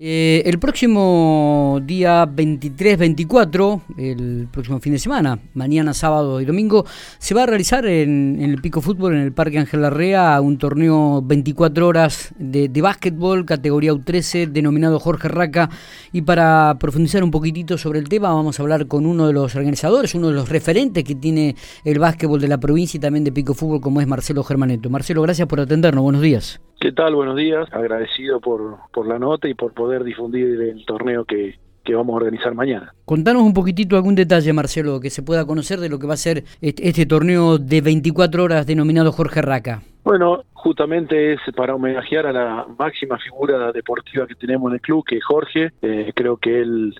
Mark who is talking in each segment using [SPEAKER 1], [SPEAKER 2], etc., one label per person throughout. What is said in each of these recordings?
[SPEAKER 1] Eh, el próximo día 23-24, el próximo fin de semana, mañana, sábado y domingo, se va a realizar en, el Pico Fútbol, en el Parque Ángel Larrea, un torneo 24 horas de, básquetbol, categoría U13, denominado Jorge Raca. Y para profundizar un poquitito sobre el tema, vamos a hablar con uno de los organizadores, uno de los referentes que tiene el básquetbol de la provincia y también de Pico Fútbol, como es Marcelo Germaneto. Marcelo, gracias por atendernos. Buenos días.
[SPEAKER 2] ¿Qué tal? Buenos días. Agradecido por, por la nota y por poder difundir el torneo que, que vamos a organizar mañana.
[SPEAKER 1] Contanos un poquitito algún detalle, Marcelo, que se pueda conocer de lo que va a ser este, este torneo de 24 horas denominado Jorge Raca.
[SPEAKER 2] Bueno, justamente es para homenajear a la máxima figura deportiva que tenemos en el club, que es Jorge. Eh, creo que él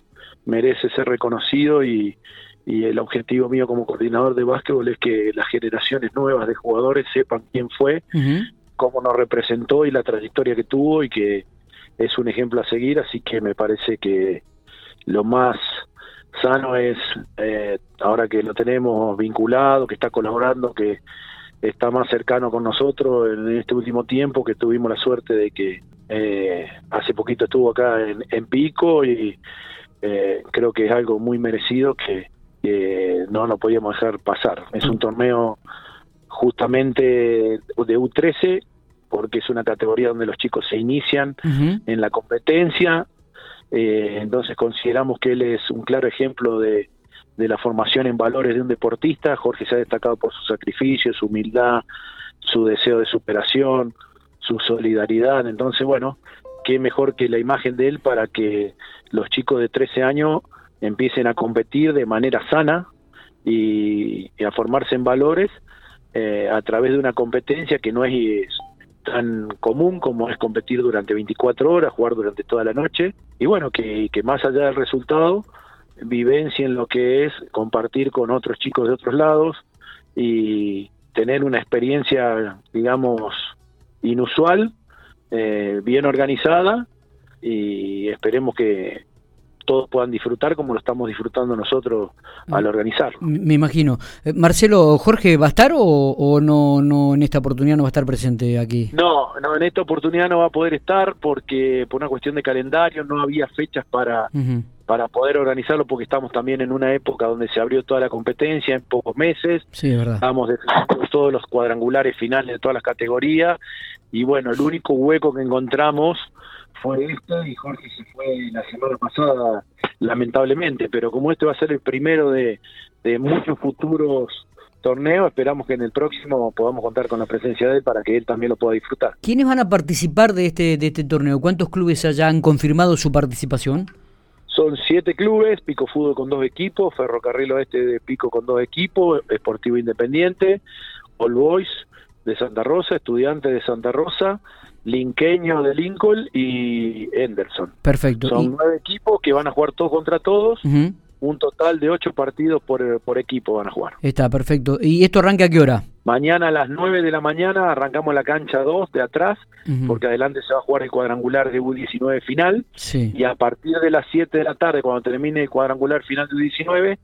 [SPEAKER 2] merece ser reconocido y, y el objetivo mío como coordinador de básquetbol es que las generaciones nuevas de jugadores sepan quién fue, cómo nos representó y la trayectoria que tuvo y que es un ejemplo a seguir, así que me parece que lo más sano es, eh, ahora que lo tenemos vinculado, que está colaborando, que está más cercano con nosotros en este último tiempo, que tuvimos la suerte de que eh, hace poquito estuvo acá en, Pico y eh, creo que es algo muy merecido que, que no lo podíamos dejar pasar. Es un torneo justamente de U13, porque es una categoría donde los chicos se inician en la competencia, eh, entonces consideramos que él es un claro ejemplo de, de, la formación en valores de un deportista, Jorge se ha destacado por su sacrificio, su humildad, su deseo de superación, su solidaridad, entonces bueno, qué mejor que la imagen de él para que los chicos de 13 años empiecen a competir de manera sana y a formarse en valores eh, a través de una competencia que no es tan común como es competir durante 24 horas, jugar durante toda la noche, y bueno, que, más allá del resultado, vivencien lo que es compartir con otros chicos de otros lados y tener una experiencia, digamos, inusual, eh, bien organizada, y esperemos que, todos puedan disfrutar como lo estamos disfrutando nosotros al mm. organizarlo.
[SPEAKER 1] Me imagino. Eh, Marcelo, ¿Jorge va a estar o, no, no en esta oportunidad no va a estar presente aquí?
[SPEAKER 2] No, no, en esta oportunidad no va a poder estar porque por una cuestión de calendario no había fechas para... para poder organizarlo porque estamos también en una época donde se abrió toda la competencia en pocos meses.
[SPEAKER 1] Sí, es verdad.
[SPEAKER 2] Estamos definiendo todos los cuadrangulares finales de todas las categorías y bueno, el único hueco que encontramos fue este y Jorge se fue la semana pasada, lamentablemente, pero como este va a ser el primero de, muchos futuros torneos, esperamos que en el próximo podamos contar con la presencia de él para que él también lo pueda disfrutar.
[SPEAKER 1] ¿Quiénes van a participar de este, de este torneo? ¿Cuántos clubes ya han confirmado su participación?
[SPEAKER 2] Son siete clubes, Pico Fútbol con dos equipos, Ferrocarril Oeste de Pico con dos equipos, Esportivo Independiente, All Boys de Santa Rosa, Estudiantes de Santa Rosa, Linqueño de Lincoln y Henderson.
[SPEAKER 1] Perfecto.
[SPEAKER 2] Son nueve equipos que van a jugar todos contra todos. Un total de ocho partidos por, por equipo van a jugar.
[SPEAKER 1] Está, perfecto. ¿Y esto arranca a qué hora?
[SPEAKER 2] Mañana a las nueve de la mañana arrancamos la cancha 2 de atrás, porque adelante se va a jugar el cuadrangular de U19 final.
[SPEAKER 1] Sí.
[SPEAKER 2] Y a partir de las 7 de la tarde, cuando termine el cuadrangular final de U19,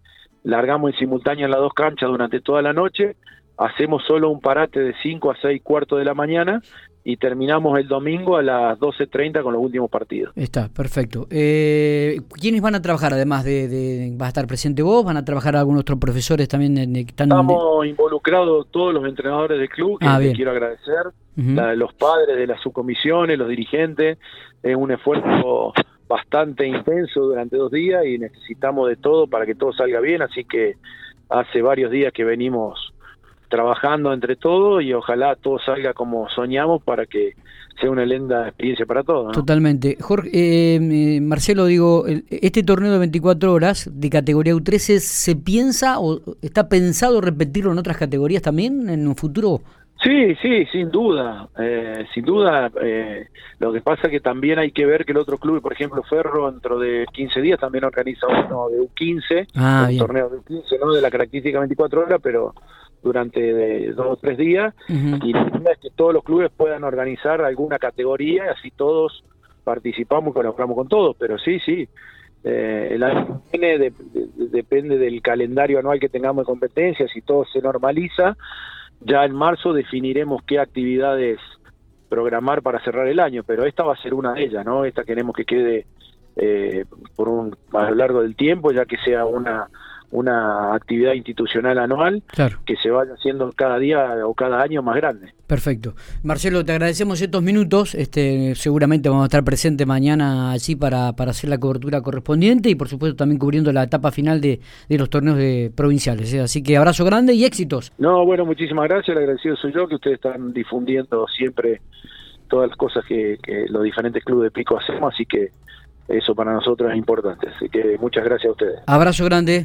[SPEAKER 2] largamos en simultáneo en las dos canchas durante toda la noche. Hacemos solo un parate de 5 a 6 cuartos de la mañana y terminamos el domingo a las 12.30 con los últimos partidos.
[SPEAKER 1] Está, perfecto. Eh, ¿Quiénes van a trabajar además de, de, ¿Va a estar presente vos? ¿Van a trabajar algunos otros profesores también? En,
[SPEAKER 2] Estamos involucrados todos los entrenadores del club, que ah, les quiero agradecer, los padres de las subcomisiones, los dirigentes. Es un esfuerzo bastante intenso durante dos días y necesitamos de todo para que todo salga bien, así que hace varios días que venimos trabajando entre todos y ojalá todo salga como soñamos para que sea una linda experiencia para todos.
[SPEAKER 1] Totalmente. Jorge, eh, eh, Marcelo, digo, este torneo de 24 horas de categoría U13, ¿se piensa o está pensado repetirlo en otras categorías también en un futuro?
[SPEAKER 2] Sí, sí, sin duda, eh, sin duda. lo que pasa es que también hay que ver que el otro club, por ejemplo, Ferro, dentro de 15 días también organiza uno de U15,
[SPEAKER 1] ah,
[SPEAKER 2] un torneo de U15, no de la característica 24 horas, pero durante dos o tres días y la idea es que todos los clubes puedan organizar alguna categoría, así todos participamos y colaboramos con todos, pero sí, sí, eh, el año que viene depende del calendario anual que tengamos de competencias, si todo se normaliza, ya en marzo definiremos qué actividades programar para cerrar el año, pero esta va a ser una de ellas, ¿no? Esta queremos que quede eh, por un, a lo largo del tiempo, ya que sea una una actividad institucional anual que se vaya haciendo cada día o cada año más grande.
[SPEAKER 1] Perfecto. Marcelo, te agradecemos estos minutos. Este, seguramente vamos a estar presentes mañana allí para, para hacer la cobertura correspondiente y por supuesto también cubriendo la etapa final de, de los torneos de provinciales. ¿eh? Así que abrazo grande y éxitos.
[SPEAKER 2] No, bueno, muchísimas gracias. El agradecido soy yo que ustedes están difundiendo siempre todas las cosas que, que los diferentes clubes de Pico hacemos, así que eso para nosotros es importante. Así que muchas gracias a ustedes.
[SPEAKER 1] Abrazo grande.